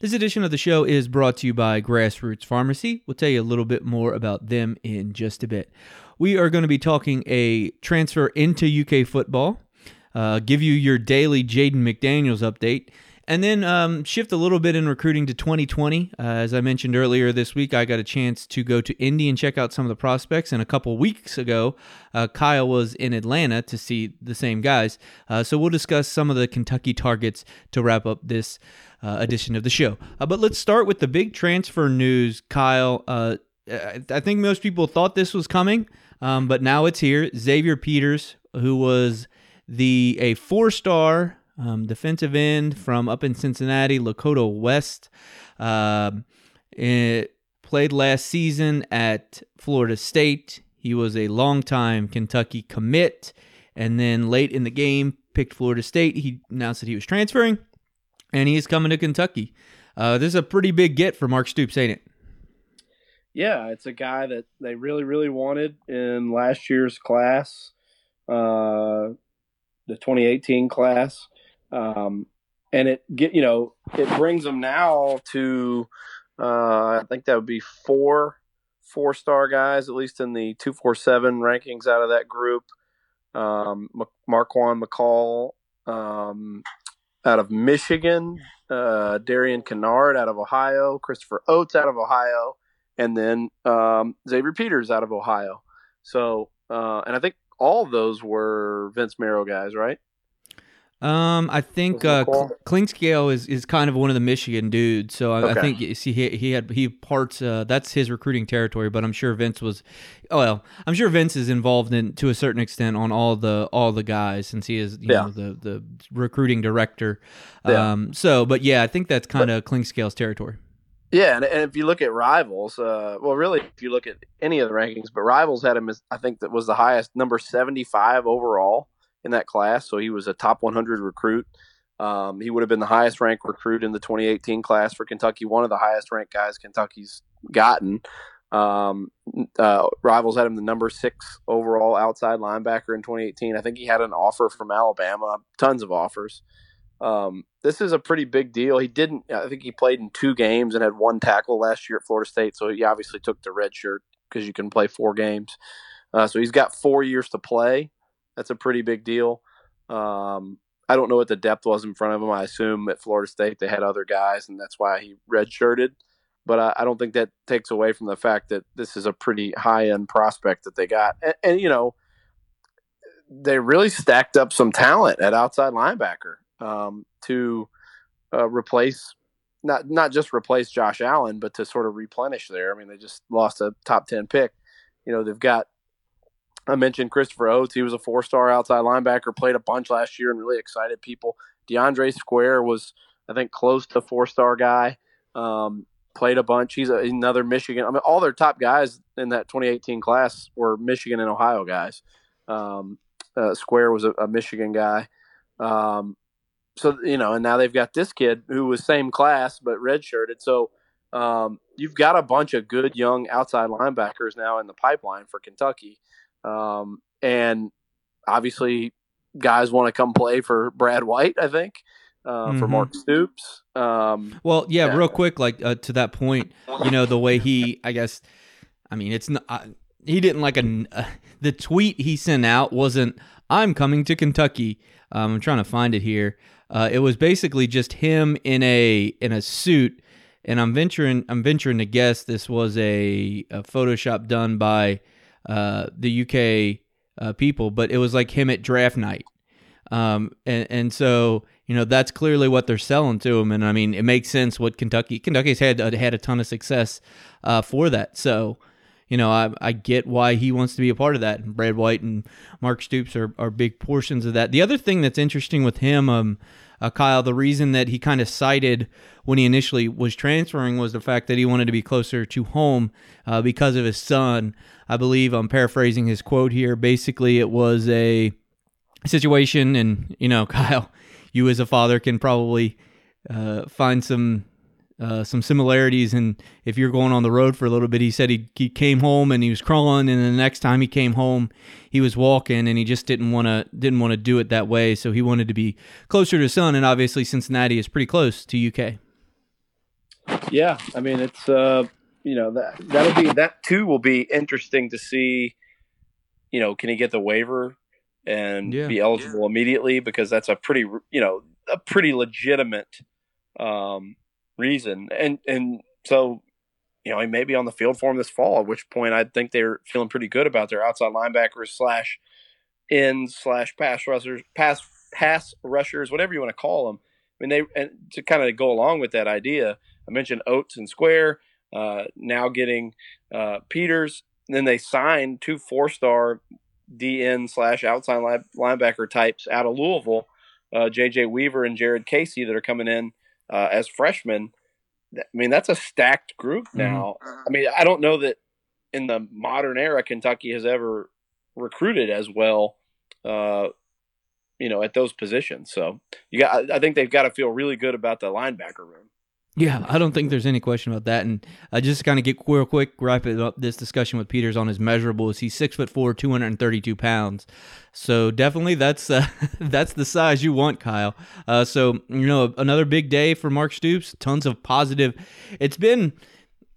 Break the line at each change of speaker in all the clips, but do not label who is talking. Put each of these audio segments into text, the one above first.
This edition of the show is brought to you by Grassroots Pharmacy. We'll tell you a little bit more about them in just a bit. We are going to be talking a transfer into UK football uh, give you your daily Jaden McDaniels update, and then um, shift a little bit in recruiting to 2020. Uh, as I mentioned earlier this week, I got a chance to go to Indy and check out some of the prospects. And a couple weeks ago, uh, Kyle was in Atlanta to see the same guys. Uh, so we'll discuss some of the Kentucky targets to wrap up this uh, edition of the show. Uh, but let's start with the big transfer news, Kyle. Uh, I think most people thought this was coming, um, but now it's here. Xavier Peters, who was the a four star um, defensive end from up in Cincinnati, Lakota West. Um, it played last season at Florida State. He was a longtime Kentucky commit, and then late in the game picked Florida State. He announced that he was transferring, and he is coming to Kentucky. Uh, this is a pretty big get for Mark Stoops, ain't it?
Yeah, it's a guy that they really, really wanted in last year's class. Uh, the 2018 class, um, and it get you know it brings them now to uh, I think that would be four four star guys at least in the two four seven rankings out of that group. Um, Marquan McCall um, out of Michigan, uh, Darian Kinnard out of Ohio, Christopher Oats out of Ohio, and then um, Xavier Peters out of Ohio. So, uh, and I think all those were Vince Marrow guys, right?
Um, I think uh, Clinkscale is, is kind of one of the Michigan dudes, so I, okay. I think see he he had he parts uh, that's his recruiting territory. But I'm sure Vince was, oh, well, I'm sure Vince is involved in to a certain extent on all the all the guys since he is you yeah. know the the recruiting director. Yeah. Um, so but yeah, I think that's kind of Clinkscale's territory.
Yeah, and, and if you look at rivals, uh, well, really, if you look at any of the rankings, but rivals had him as I think that was the highest number seventy five overall in that class, so he was a top one hundred recruit. Um, he would have been the highest ranked recruit in the 2018 class for Kentucky, one of the highest ranked guys Kentucky's gotten. Um, uh, rivals had him the number six overall outside linebacker in 2018. I think he had an offer from Alabama, tons of offers. Um, this is a pretty big deal. He didn't. I think he played in two games and had one tackle last year at Florida State. So he obviously took the red shirt because you can play four games. Uh, so he's got four years to play. That's a pretty big deal. Um, I don't know what the depth was in front of him. I assume at Florida State they had other guys, and that's why he redshirted. But I, I don't think that takes away from the fact that this is a pretty high end prospect that they got. And, and you know, they really stacked up some talent at outside linebacker um, to uh, replace not not just replace Josh Allen, but to sort of replenish there. I mean, they just lost a top ten pick. You know, they've got. I mentioned Christopher Oats. He was a four-star outside linebacker, played a bunch last year, and really excited people. DeAndre Square was, I think, close to four-star guy. Um, played a bunch. He's a, another Michigan. I mean, all their top guys in that 2018 class were Michigan and Ohio guys. Um, uh, Square was a, a Michigan guy. Um, so you know, and now they've got this kid who was same class but redshirted. So um, you've got a bunch of good young outside linebackers now in the pipeline for Kentucky, um, and obviously guys want to come play for Brad White. I think. Uh, mm-hmm. For Mark Stoops. Um,
well, yeah, yeah, real quick, like uh, to that point, you know, the way he, I guess, I mean, it's not, uh, he didn't like a, uh, the tweet he sent out wasn't, I'm coming to Kentucky. Um, I'm trying to find it here. Uh, it was basically just him in a in a suit, and I'm venturing I'm venturing to guess this was a, a Photoshop done by uh, the UK uh, people, but it was like him at draft night, um, and and so you know that's clearly what they're selling to him, and I mean it makes sense what Kentucky Kentucky's had had a ton of success uh, for that, so you know, I, I get why he wants to be a part of that. And Brad White and Mark Stoops are, are big portions of that. The other thing that's interesting with him, um, uh, Kyle, the reason that he kind of cited when he initially was transferring was the fact that he wanted to be closer to home uh, because of his son. I believe I'm paraphrasing his quote here. Basically, it was a situation, and you know, Kyle, you as a father can probably uh, find some uh, some similarities. And if you're going on the road for a little bit, he said he, he came home and he was crawling, and the next time he came home, he was walking, and he just didn't want to didn't want to do it that way. So he wanted to be closer to his son, and obviously Cincinnati is pretty close to UK.
Yeah, I mean it's uh, you know that that'll be that too will be interesting to see. You know, can he get the waiver and yeah. be eligible yeah. immediately? Because that's a pretty you know a pretty legitimate um, reason. And and so, you know, he may be on the field for him this fall. At which point, I think they're feeling pretty good about their outside linebackers slash ends slash pass rushers, pass pass rushers, whatever you want to call them. I mean, they and to kind of go along with that idea. I mentioned Oats and Square. Uh, now getting uh, Peters. And then they signed two four star DN slash outside linebacker types out of Louisville, uh, JJ Weaver and Jared Casey, that are coming in uh, as freshmen. I mean, that's a stacked group mm-hmm. now. Mm-hmm. I mean, I don't know that in the modern era Kentucky has ever recruited as well, uh, you know, at those positions. So you got, I think they've got to feel really good about the linebacker room.
Yeah, I don't think there's any question about that. And I just kind of get real quick, wrap it up this discussion with Peters on his measurables. He's six foot four, two hundred and thirty two pounds. So definitely that's uh, that's the size you want, Kyle. Uh, so you know another big day for Mark Stoops. Tons of positive. It's been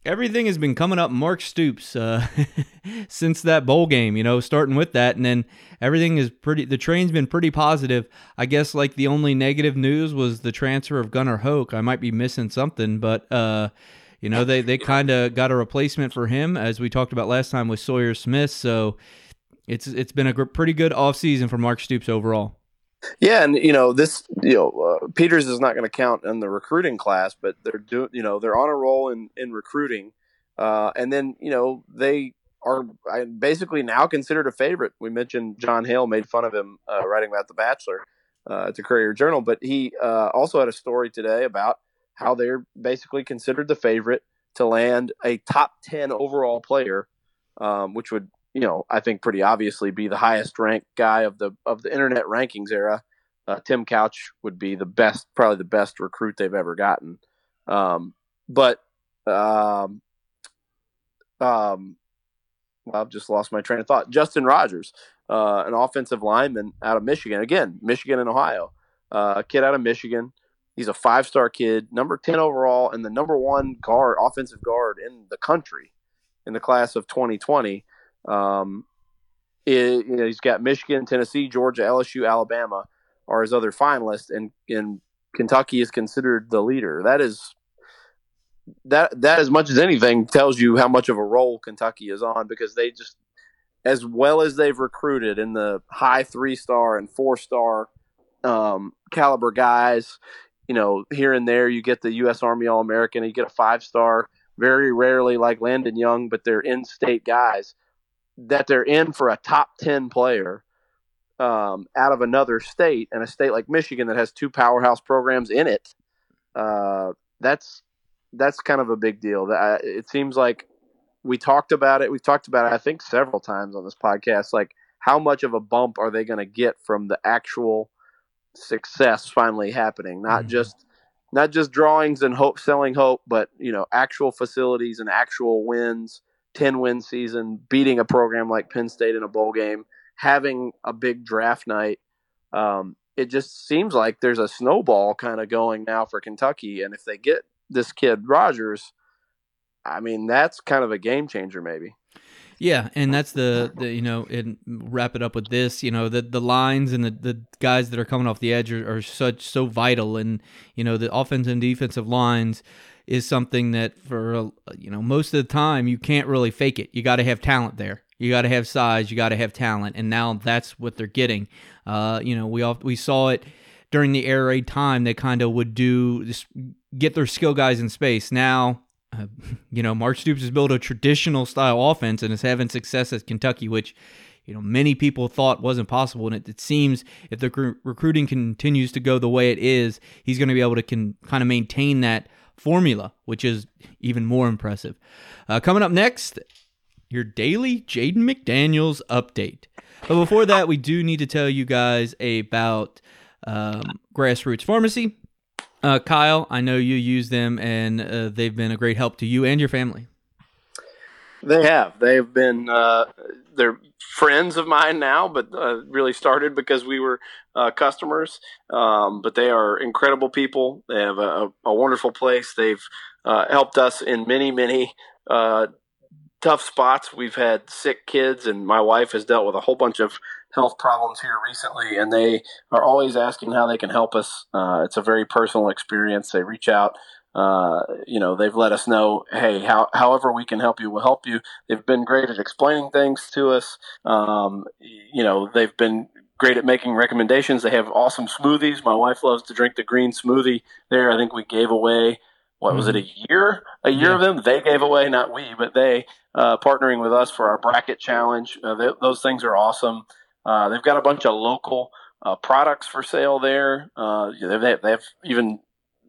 everything has been coming up Mark Stoops uh, since that bowl game, you know, starting with that. And then everything is pretty, the train's been pretty positive. I guess like the only negative news was the transfer of Gunnar Hoak. I might be missing something, but, uh, you know, they, they kind of got a replacement for him, as we talked about last time with Sawyer Smith. So it's it's been a pretty good offseason for Mark Stoops overall.
Yeah, and you know this, you know, uh, Peters is not going to count in the recruiting class, but they're doing, you know, they're on a roll in in recruiting, uh, and then you know they are basically now considered a favorite. We mentioned John Hale made fun of him uh, writing about The Bachelor uh, at the Courier Journal, but he uh, also had a story today about how they're basically considered the favorite to land a top ten overall player, um, which would you know, I think pretty obviously be the highest ranked guy of the of the internet rankings era. Uh, Tim Couch would be the best, probably the best recruit they've ever gotten. Um, but um, um, well, I've just lost my train of thought. Justin Rogers, uh, an offensive lineman out of Michigan. Again, Michigan and Ohio. Uh, a kid out of Michigan. He's a five star kid, number 10 overall, and the number one guard, offensive guard in the country in the class of 2020. Um, it, you know, he's got Michigan, Tennessee, Georgia, LSU, Alabama are his other finalists, and and Kentucky is considered the leader. That is that that as much as anything tells you how much of a roll Kentucky is on because they just as well as they've recruited in the high three star and four star um, caliber guys. You know, here and there you get the U.S. Army All American, you get a five star. Very rarely, like Landon Young, but they're in-state guys that they're in for a top 10 player um, out of another state and a state like Michigan that has two powerhouse programs in it. Uh, that's that's kind of a big deal. That it seems like we talked about it. We've talked about it, I think, several times on this podcast. Like, how much of a bump are they going to get from the actual success finally happening? Not mm-hmm. just not just drawings and hope selling hope, but you know, actual facilities and actual wins 10 win season, beating a program like Penn State in a bowl game, having a big draft night. Um, it just seems like there's a snowball kind of going now for Kentucky. And if they get this kid Rogers, I mean, that's kind of a game changer, maybe.
Yeah, and that's the, the you know, and wrap it up with this, you know, the the lines and the, the guys that are coming off the edge are, are such so vital, and you know the offensive and defensive lines is something that for you know most of the time you can't really fake it. You got to have talent there. You got to have size. You got to have talent, and now that's what they're getting. Uh, you know, we all, we saw it during the air raid time. They kind of would do just get their skill guys in space. Now, uh, you know, Mark Stoops has built a traditional style offense and is having success at Kentucky, which you know many people thought wasn't possible. And it, it seems if the rec- recruiting continues to go the way it is, he's going to be able to can kind of maintain that formula, which is even more impressive. Uh, coming up next, your daily Jaden McDaniels update. But before that, we do need to tell you guys about um, Grassroots Pharmacy. Uh, Kyle, I know you use them, and uh, they've been a great help to you and your family.
They have. They've been. Uh, they're friends of mine now, but uh, really started because we were uh, customers. Um, but they are incredible people. They have a, a wonderful place. They've uh, helped us in many, many tough spots. We've had sick kids, and my wife has dealt with a whole bunch of health problems here recently, and they are always asking how they can help us. Uh, it's a very personal experience. They reach out. Uh, you know, they've let us know, hey, how, however we can help you, we'll help you. They've been great at explaining things to us. Um, you know, they've been great at making recommendations. They have awesome smoothies. My wife loves to drink the green smoothie there. I think we gave away what was it a mm-hmm. year? A year yeah. of them? They gave away not we but they uh, partnering with us for our bracket challenge. Uh, they, those things are awesome. Uh, they've got a bunch of local uh, products for sale there. Uh, they have, they have even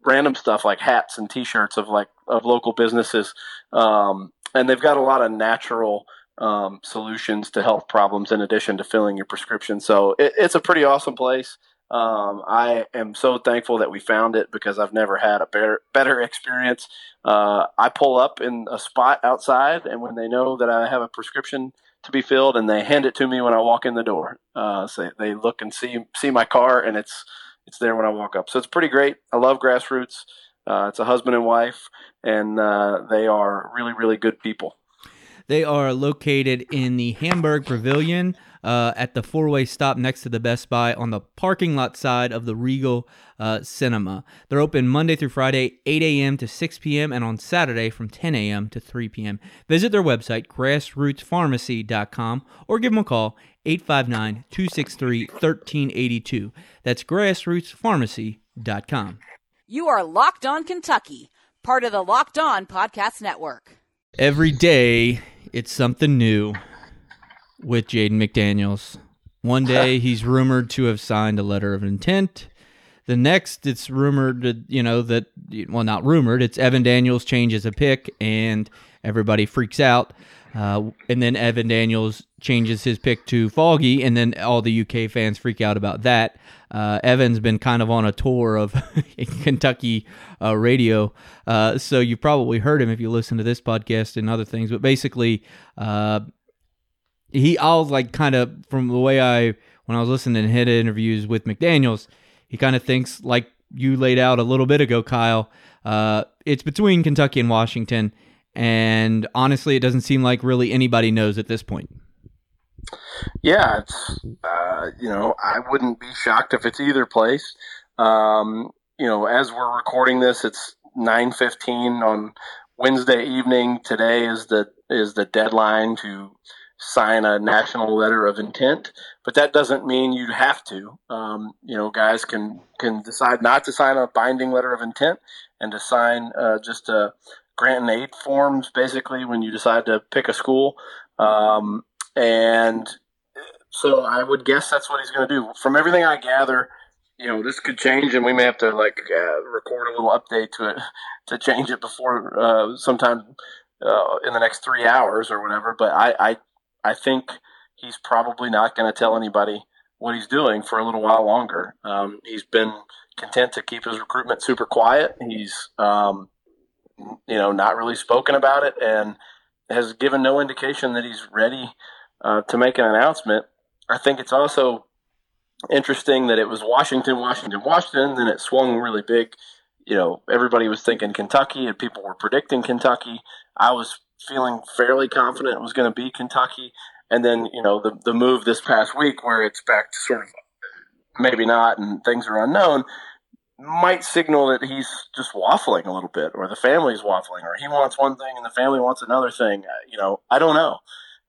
random stuff like hats and t-shirts of like of local businesses. Um, and they've got a lot of natural um, solutions to health problems in addition to filling your prescription. So it, it's a pretty awesome place um, I am so thankful that we found it because I've never had a better better experience. Uh, I pull up in a spot outside, and when they know that I have a prescription to be filled, and they hand it to me when I walk in the door, uh, so they look and see see my car, and it's it's there when I walk up. So it's pretty great. I love Grassroots. Uh, it's a husband and wife, and uh, they are really really good people.
They are located in the Hamburg Pavilion uh, at the four way stop next to the Best Buy on the parking lot side of the Regal uh, Cinema. They're open Monday through Friday, 8 a.m. to 6 p.m., and on Saturday from 10 a.m. to 3 p.m. Visit their website, grassrootspharmacy.com, or give them a call, 859 263 1382. That's grassrootspharmacy.com.
You are Locked On Kentucky, part of the Locked On Podcast Network.
Every day, it's something new with Jaden McDaniels. One day he's rumored to have signed a letter of intent. The next, it's rumored, you know, that, well, not rumored, it's Evan Daniels changes a pick and everybody freaks out. Uh, and then Evan Daniels changes his pick to Foggy, and then all the UK fans freak out about that. Uh, Evan's been kind of on a tour of Kentucky uh, radio, uh, so you've probably heard him if you listen to this podcast and other things. But basically, uh, he all like kind of from the way I when I was listening to his interviews with McDaniels, he kind of thinks like you laid out a little bit ago, Kyle. Uh, it's between Kentucky and Washington, and honestly, it doesn't seem like really anybody knows at this point.
Yeah, it's uh, you know I wouldn't be shocked if it's either place. Um, you know, as we're recording this, it's nine fifteen on Wednesday evening. Today is the is the deadline to sign a national letter of intent, but that doesn't mean you have to. Um, you know, guys can can decide not to sign a binding letter of intent and to sign uh, just a grant and aid forms, basically, when you decide to pick a school. Um, and so I would guess that's what he's going to do. From everything I gather, you know, this could change, and we may have to like uh, record a little update to it to change it before uh, sometime uh, in the next three hours or whatever. But I, I I think he's probably not going to tell anybody what he's doing for a little while longer. Um, he's been content to keep his recruitment super quiet. He's, um, you know, not really spoken about it and has given no indication that he's ready uh, to make an announcement. I think it's also interesting that it was Washington, Washington, Washington, then it swung really big. You know, everybody was thinking Kentucky and people were predicting Kentucky. I was feeling fairly confident it was going to be Kentucky. And then, you know, the, the move this past week where it's back to sort of maybe not and things are unknown might signal that he's just waffling a little bit or the family's waffling or he wants one thing and the family wants another thing. Uh, you know, I don't know.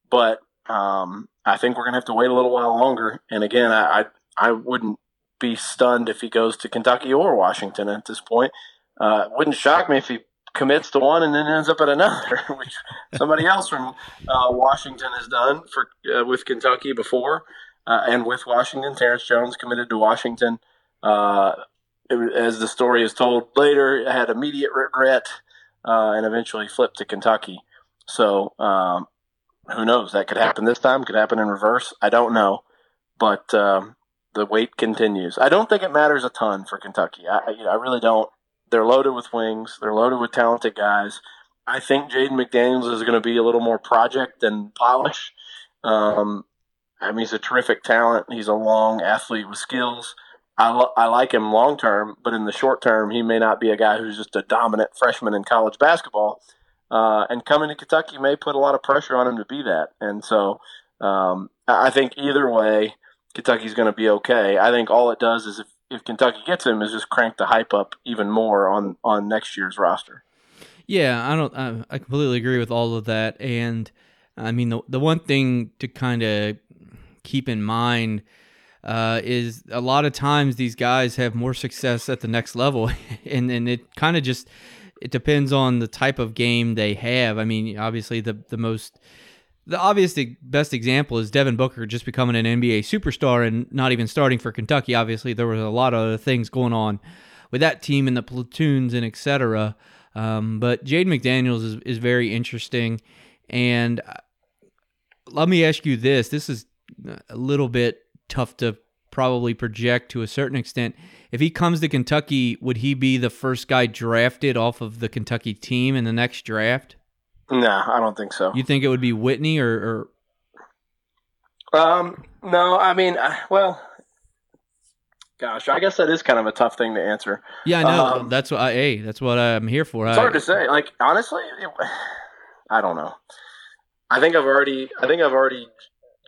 But um, I think we're going to have to wait a little while longer. And again, I, I, I wouldn't be stunned if he goes to Kentucky or Washington at this point. Uh, wouldn't shock me if he commits to one and then ends up at another, which somebody else from uh, Washington has done for uh, with Kentucky before, uh, and with Washington, Terrence Jones committed to Washington. Uh, as the story is told later, had immediate regret uh, and eventually flipped to Kentucky. So um, who knows? That could happen this time. Could happen in reverse. I don't know, but um, the wait continues. I don't think it matters a ton for Kentucky. I, you know, I really don't. They're loaded with wings. They're loaded with talented guys. I think Jaden McDaniels is going to be a little more project than polish. Um, I mean, he's a terrific talent. He's a long athlete with skills. I, lo- I like him long term, but in the short term, he may not be a guy who's just a dominant freshman in college basketball. Uh, and coming to Kentucky may put a lot of pressure on him to be that. And so um, I think either way, Kentucky's going to be okay. I think all it does is if, if Kentucky gets him, is just crank the hype up even more on on next year's roster.
Yeah, I don't. I, I completely agree with all of that, and I mean the the one thing to kind of keep in mind uh, is a lot of times these guys have more success at the next level, and and it kind of just it depends on the type of game they have. I mean, obviously the the most the obvious best example is Devin Booker just becoming an NBA superstar and not even starting for Kentucky. Obviously, there was a lot of other things going on with that team and the platoons and etc. Um, but Jaden McDaniels is, is very interesting. And uh, let me ask you this: This is a little bit tough to probably project to a certain extent. If he comes to Kentucky, would he be the first guy drafted off of the Kentucky team in the next draft?
No, I don't think so.
You think it would be Whitney or?
or... Um, no, I mean, uh, well, gosh, I guess that is kind of a tough thing to answer.
Yeah, I know. Um, that's what I. Hey, that's what I'm here for.
It's
I,
hard to say. Like honestly, it, I don't know. I think I've already. I think I've already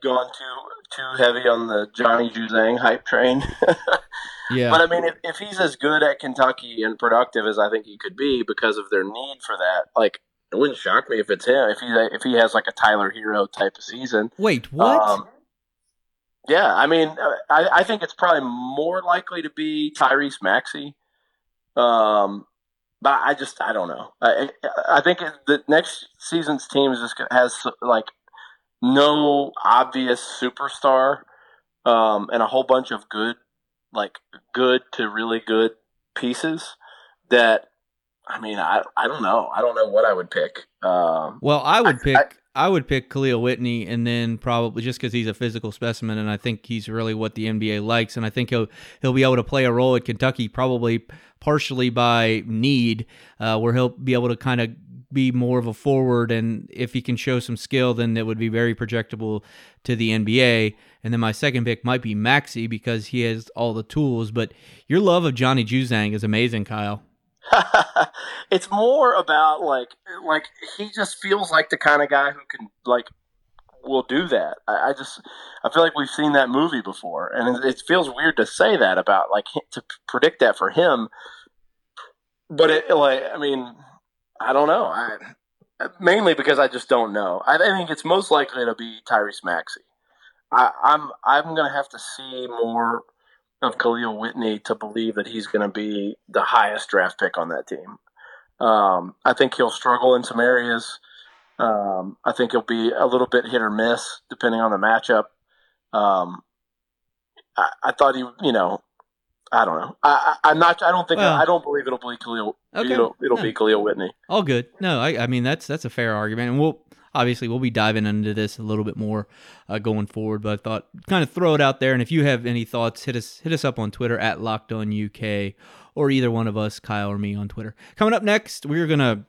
gone too too heavy on the Johnny Juzang hype train. yeah. But I mean, if, if he's as good at Kentucky and productive as I think he could be because of their need for that, like it wouldn't shock me if it's him. If he if he has like a Tyler Herro type of season.
Wait, what? Um,
yeah, I mean, uh, I, I think it's probably more likely to be Tyrese Maxey. Um, but I just I don't know. I I think the next season's team is just has like no obvious superstar, um, and a whole bunch of good, like good to really good pieces that. I mean, I I don't know. I don't know what I would pick. Um,
well, I would I, pick. I, I would pick Kahlil Whitney, and then probably just because he's a physical specimen, and I think he's really what the NBA likes, and I think he'll he'll be able to play a role at Kentucky, probably partially by need, uh, where he'll be able to kind of be more of a forward, and if he can show some skill, then it would be very projectable to the NBA. And then my second pick might be Maxey because he has all the tools. But your love of Johnny Juzang is amazing, Kyle.
it's more about like like he just feels like the kind of guy who can like will do that. I, I just I feel like we've seen that movie before, and it, it feels weird to say that about like to predict that for him. But it like I mean I don't know. I mainly because I just don't know. I think it's most likely to be Tyrese Maxey. I, I'm I'm gonna have to see more of Kahlil Whitney to believe that he's going to be the highest draft pick on that team. Um, I think he'll struggle in some areas. Um, I think he'll be a little bit hit or miss depending on the matchup. Um, I, I, thought he, you know, I don't know. I, am not. I don't think. Well, I don't believe it'll be Kahlil. Okay. It'll, it'll no. be Kahlil Whitney.
All good. No, I, I mean that's that's a fair argument, and we'll obviously we'll be diving into this a little bit more uh, going forward. But I thought kind of throw it out there, and if you have any thoughts, hit us hit us up on Twitter at Locked On UK or either one of us, Kyle or me, on Twitter. Coming up next, we're gonna.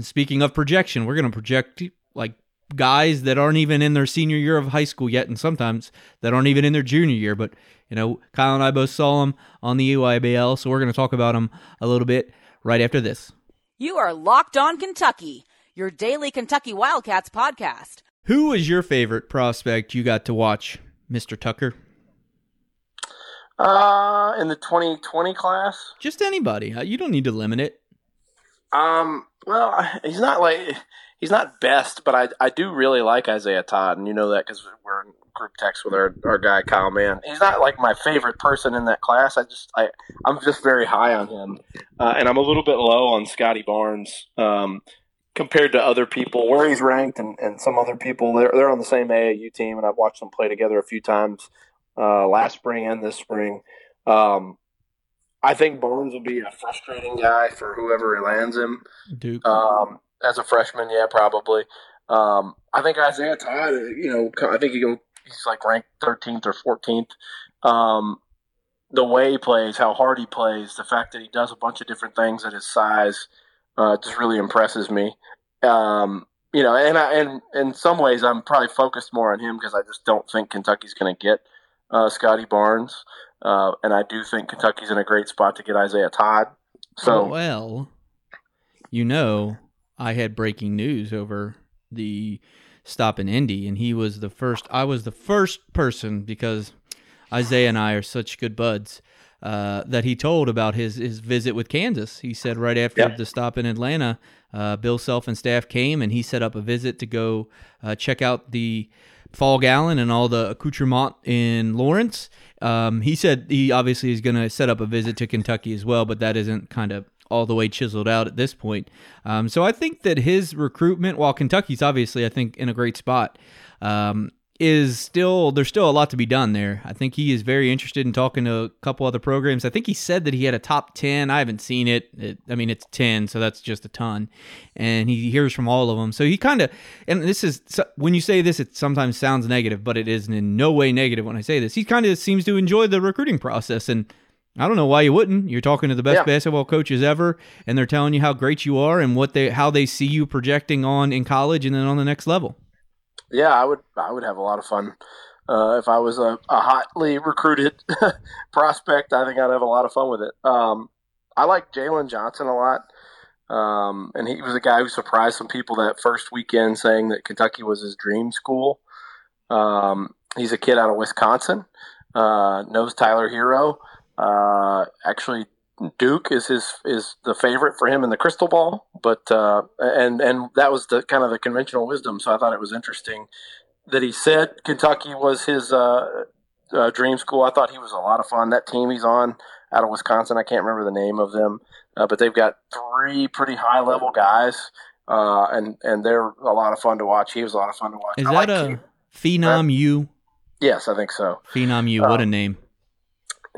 Speaking of projection, we're gonna project like guys that aren't even in their senior year of high school yet, and sometimes that aren't even in their junior year, but you know, Kyle and I both saw them on the EYBL, so we're going to talk about them a little bit right after this.
You are Locked On Kentucky, your daily Kentucky Wildcats podcast.
Who was your favorite prospect you got to watch, Mr. Tucker?
Uh, in the 2020 class?
Just anybody. Uh, you don't need to limit it.
Um, well, he's not like he's not best, but I I do really like Isaiah Todd, and you know that because we're in group text with our, our guy Kyle Mann. He's not like my favorite person in that class. I just I I'm just very high on him, uh, and I'm a little bit low on Scotty Barnes um, compared to other people where he's ranked, and, and some other people they're they're on the same AAU team, and I've watched them play together a few times uh, last spring and this spring. Um, I think Barnes will be a frustrating guy for whoever lands him.
Duke.
Um, as a freshman, yeah, probably. Um, I think Isaiah Todd, you know, I think he go, he's like ranked 13th or 14th. Um, the way he plays, how hard he plays, the fact that he does a bunch of different things at his size, uh, just really impresses me. Um, you know, and I, and in some ways, I'm probably focused more on him because I just don't think Kentucky's going to get uh, Scotty Barnes, uh, and I do think Kentucky's in a great spot to get Isaiah Todd. So,
well, you know, I had breaking news over the stop in Indy, and he was the first. I was the first person because Isaiah and I are such good buds. Uh, that he told about his his visit with Kansas. He said right after
Yeah.
the stop in Atlanta, uh, Bill Self and staff came and he set up a visit to go uh, check out the Phog Allen and all the accoutrement in Lawrence. Um, he said he obviously is going to set up a visit to Kentucky as well, but that isn't kind of all the way chiseled out at this point. Um, so I think that his recruitment, while Kentucky's obviously I think in a great spot, um, is still there's still a lot to be done there. I think he is very interested in talking to a couple other programs. I think he said that he had a top ten. I haven't seen it. it I mean, it's ten, so that's just a ton. And he hears from all of them. So he kind of and this is when you say this, it sometimes sounds negative, but it is in no way negative when I say this. He kind of seems to enjoy the recruiting process and. I don't know why you wouldn't. You're talking to the best
Yeah.
basketball coaches ever, and they're telling you how great you are and what they how they see you projecting on in college and then on the next level.
Yeah, I would I would have a lot of fun uh, if I was a, a hotly recruited prospect. I think I'd have a lot of fun with it. Um, I like Jalen Johnson a lot, um, and he was a guy who surprised some people that first weekend, saying that Kentucky was his dream school. Um, he's a kid out of Wisconsin, uh, knows Tyler Herro. Uh, actually, Duke is his is the favorite for him in the crystal ball, but uh, and and that was the kind of the conventional wisdom. So I thought it was interesting that he said Kentucky was his uh, uh, dream school. I thought he was a lot of fun. That team he's on out of Wisconsin, I can't remember the name of them, uh, but they've got three pretty high level guys, uh, and and they're a lot of fun to watch. He was a lot of fun to watch.
Is
I
that
like
a
Keith.
Phenom U?
Yes, I think so.
Phenom U, what a
Um,
name.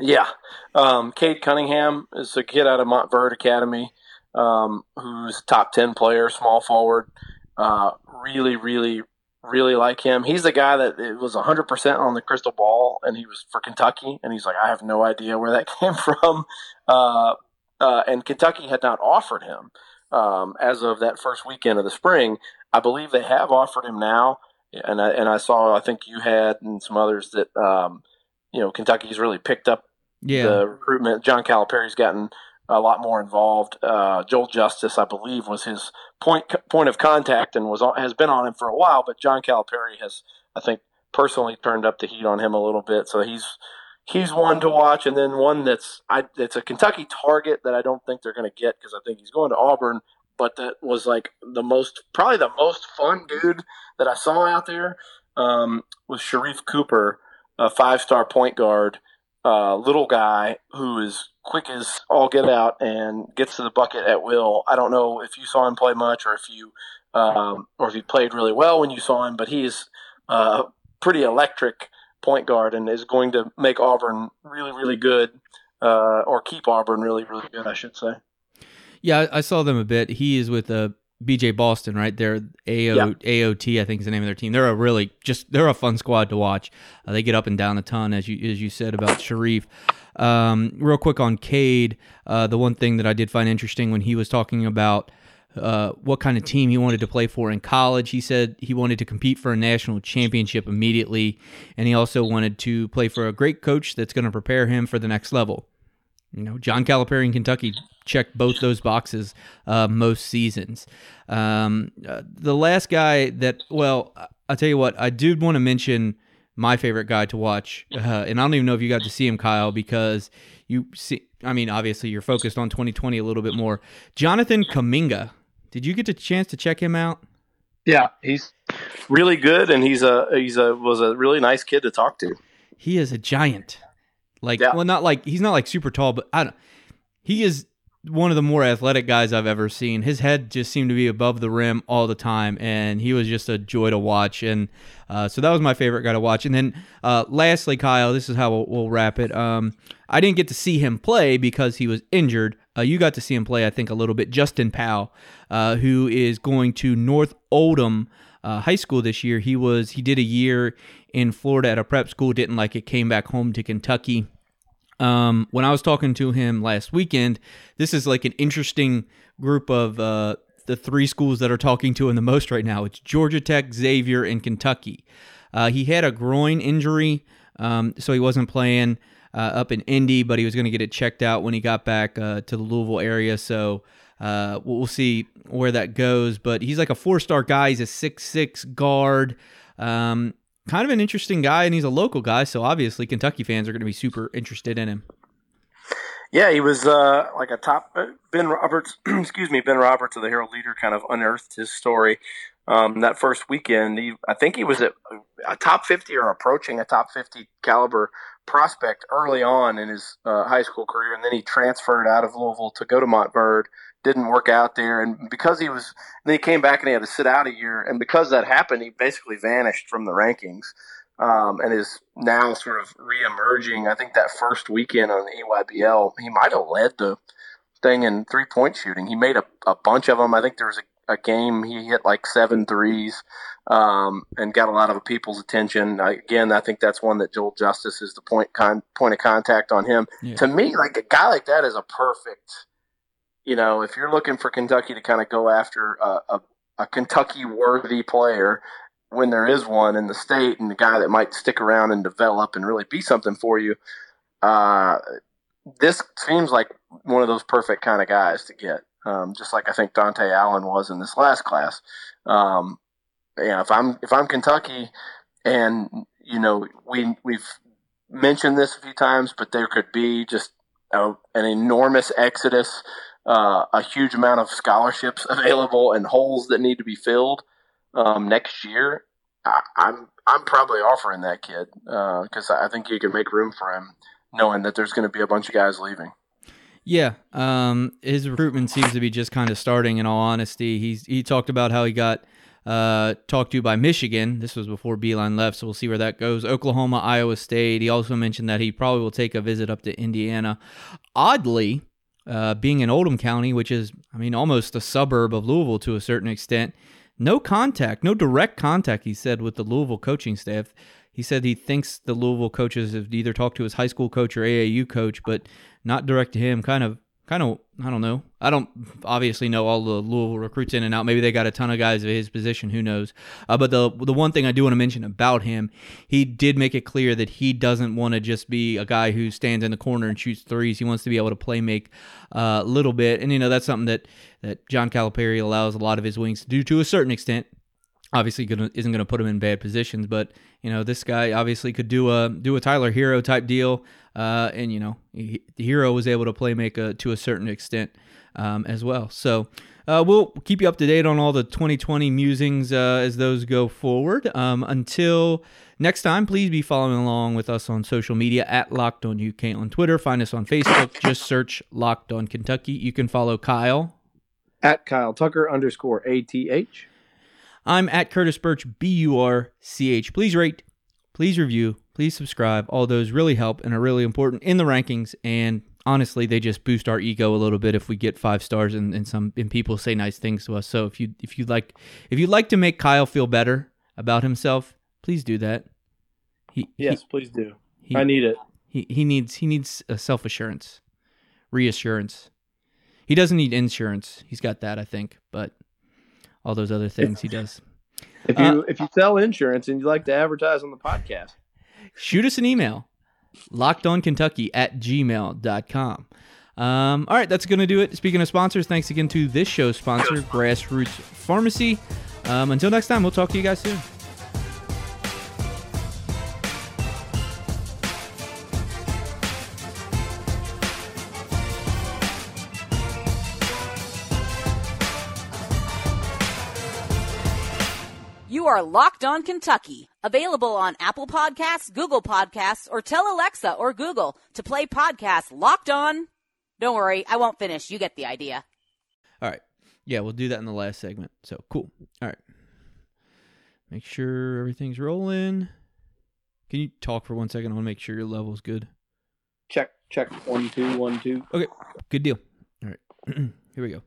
Yeah. Um, Cade Cunningham is a kid out of Montverde Academy um, who's top 10 player, small forward. Uh, really, really, really like him. He's the guy that it was 100% on the crystal ball, and he was for Kentucky. And he's like, I have no idea where that came from. Uh, uh, and Kentucky had not offered him um, as of that first weekend of the spring. I believe they have offered him now. And I, and I saw, I think you had and some others that, um, you know, Kentucky's really picked up
Yeah.
the recruitment. John Calipari's gotten a lot more involved. Uh, Joel Justus, I believe, was his point point of contact and was has been on him for a while. But John Calipari has, I think, personally turned up the heat on him a little bit. So he's he's one to watch, and then one that's I it's a Kentucky target that I don't think they're going to get because I think he's going to Auburn. But that was like the most, probably the most fun dude that I saw out there um, was Sharife Cooper, a five star point guard uh, little guy who is quick as all get out and gets to the bucket at will. I don't know if you saw him play much or if you um, or if he played really well when you saw him, but he is uh, pretty electric point guard and is going to make Auburn really, really good uh, or keep Auburn really, really good, I should say.
Yeah, I saw them a bit. He is with uh, BJ Boston, right? They're AO,
Yeah.
AOT, I think is the name of their team. They're a really just they're a fun squad to watch. Uh, they get up and down a ton, as you as you said about Sharife. Um, real quick on Cade, uh, the one thing that I did find interesting when he was talking about uh, what kind of team he wanted to play for in college. He said he wanted to compete for a national championship immediately, and he also wanted to play for a great coach that's going to prepare him for the next level. You know, John Calipari in Kentucky checked both those boxes uh, most seasons. Um, uh, the last guy that, well, I- I'll tell you what, I did want to mention my favorite guy to watch, uh, and I don't even know if you got to see him, Kyle, because you see, I mean, obviously you're focused on 2020 a little bit more. Jonathan Kuminga, did you get a chance to check him out?
Yeah, he's really good, and he's a he's a was a really nice kid to talk to.
He is a giant. Like,
Yeah.
well, not like he's not like super tall, but I don't. He is one of the more athletic guys I've ever seen. His head just seemed to be above the rim all the time, and he was just a joy to watch. And uh, so that was my favorite guy to watch. And then, uh, lastly, Kyle, this is how we'll, we'll wrap it. Um, I didn't get to see him play because he was injured. Uh, you got to see him play, I think, a little bit. Justin Powell, uh, who is going to North Oldham uh, High School this year. He was he did a year in Florida at a prep school, didn't like it, came back home to Kentucky. Um, when I was talking to him last weekend, this is like an interesting group of uh, the three schools that are talking to him the most right now. It's Georgia Tech, Xavier, and Kentucky. Uh, he had a groin injury, um, so he wasn't playing uh, up in Indy, but he was going to get it checked out when he got back uh, to the Louisville area. So uh, we'll see where that goes. But he's like a four star guy. He's a six six guard. Um, kind of an interesting guy, and he's a local guy. So obviously, Kentucky fans are going to be super interested in him.
Yeah, he was uh, like a top uh, Ben Roberts. excuse me, Ben Roberts of the Herald Leader kind of unearthed his story um, that first weekend. He, I think he was at a top fifty or approaching a top fifty caliber prospect early on in his uh, high school career, and then he transferred out of Louisville to go to Montverde. Didn't work out there, and because he was, then he came back and he had to sit out a year, and because that happened, he basically vanished from the rankings um, and is now sort of re-emerging. I think that first weekend on the EYBL, he might have led the thing in three point shooting. He made a, a bunch of them. I think there was a, a game he hit like seven threes um, and got a lot of people's attention. I, again, I think that's one that Joel Justus is the point con, point of contact on him.
Yeah.
To me, like a guy like that is a perfect. You know, if you're looking for Kentucky to kind of go after a, a, a Kentucky worthy player, when there is one in the state and the guy that might stick around and develop and really be something for you, uh, this seems like one of those perfect kind of guys to get. Um, just like I think Dontaie Allen was in this last class. Um, if I'm if I'm Kentucky, and you know we we've mentioned this a few times, but there could be just a, an enormous exodus, uh, a huge amount of scholarships available, and holes that need to be filled um, next year. I, I'm I'm probably offering that kid because I think you can make room for him, knowing that there's going to be a bunch of guys leaving.
Yeah, um, his recruitment seems to be just kind of starting. In all honesty, he's he talked about how he got uh, talked to by Michigan. This was before Beilein left, so we'll see where that goes. Oklahoma, Iowa State. He also mentioned that he probably will take a visit up to Indiana. Oddly, uh, being in Oldham County, which is, I mean, almost a suburb of Louisville to a certain extent, no contact, no direct contact. He said with the Louisville coaching staff. He said he thinks the Louisville coaches have either talked to his high school coach or AAU coach, but not direct to him. Kind of, kind of, I don't know. I don't obviously know all the Louisville recruits in and out. Maybe they got a ton of guys of his position. Who knows? Uh, but the the one thing I do want to mention about him, he did make it clear that he doesn't want to just be a guy who stands in the corner and shoots threes. He wants to be able to play make uh, a little bit, and you know that's something that that John Calipari allows a lot of his wings to do to a certain extent obviously gonna, isn't going to put him in bad positions. But you know, this guy obviously could do a do a Tyler Herro type deal, uh, and you know, he, Herro was able to play make a, to a certain extent um, as well. So. Uh, we'll keep you up to date on all the 2020 musings uh, as those go forward. Um, until next time, please be following along with us on social media at Locked On UK on Twitter. Find us on Facebook. Just search Locked On Kentucky. You can follow Kyle
At Kyle Tucker underscore ATH.
I'm at Curtis Burch, B U R C H. Please rate, please review, please subscribe. All those really help and are really important in the rankings. And honestly, they just boost our ego a little bit if we get five stars and, and some and people say nice things to us. So if you if you like if you'd like to make Kyle feel better about himself, please do that. He
Yes, please do.
he,
I need it.
he, he needs he needs a self assurance, reassurance. He doesn't need insurance. He's got that, I think, but all those other things he does.
If
Uh,
you if you sell insurance and you'd like to advertise on the podcast,
shoot us an email lockedonkentucky at gmail.com um, all right that's going to do it. Speaking of sponsors thanks again to this show's sponsor grassroots pharmacy. Um, until next time we'll talk to you guys soon
are Locked On Kentucky, available on Apple Podcasts, Google Podcasts, or tell Alexa or Google to play podcast Locked On. Don't worry, I won't finish. You get the idea.
All right. Yeah, we'll do that in the last segment. So cool. All right. Make sure everything's rolling. Can you talk for one second? I want to make sure your level's good.
Check, check. One, two, one, two.
Okay, good deal. All right, here we go.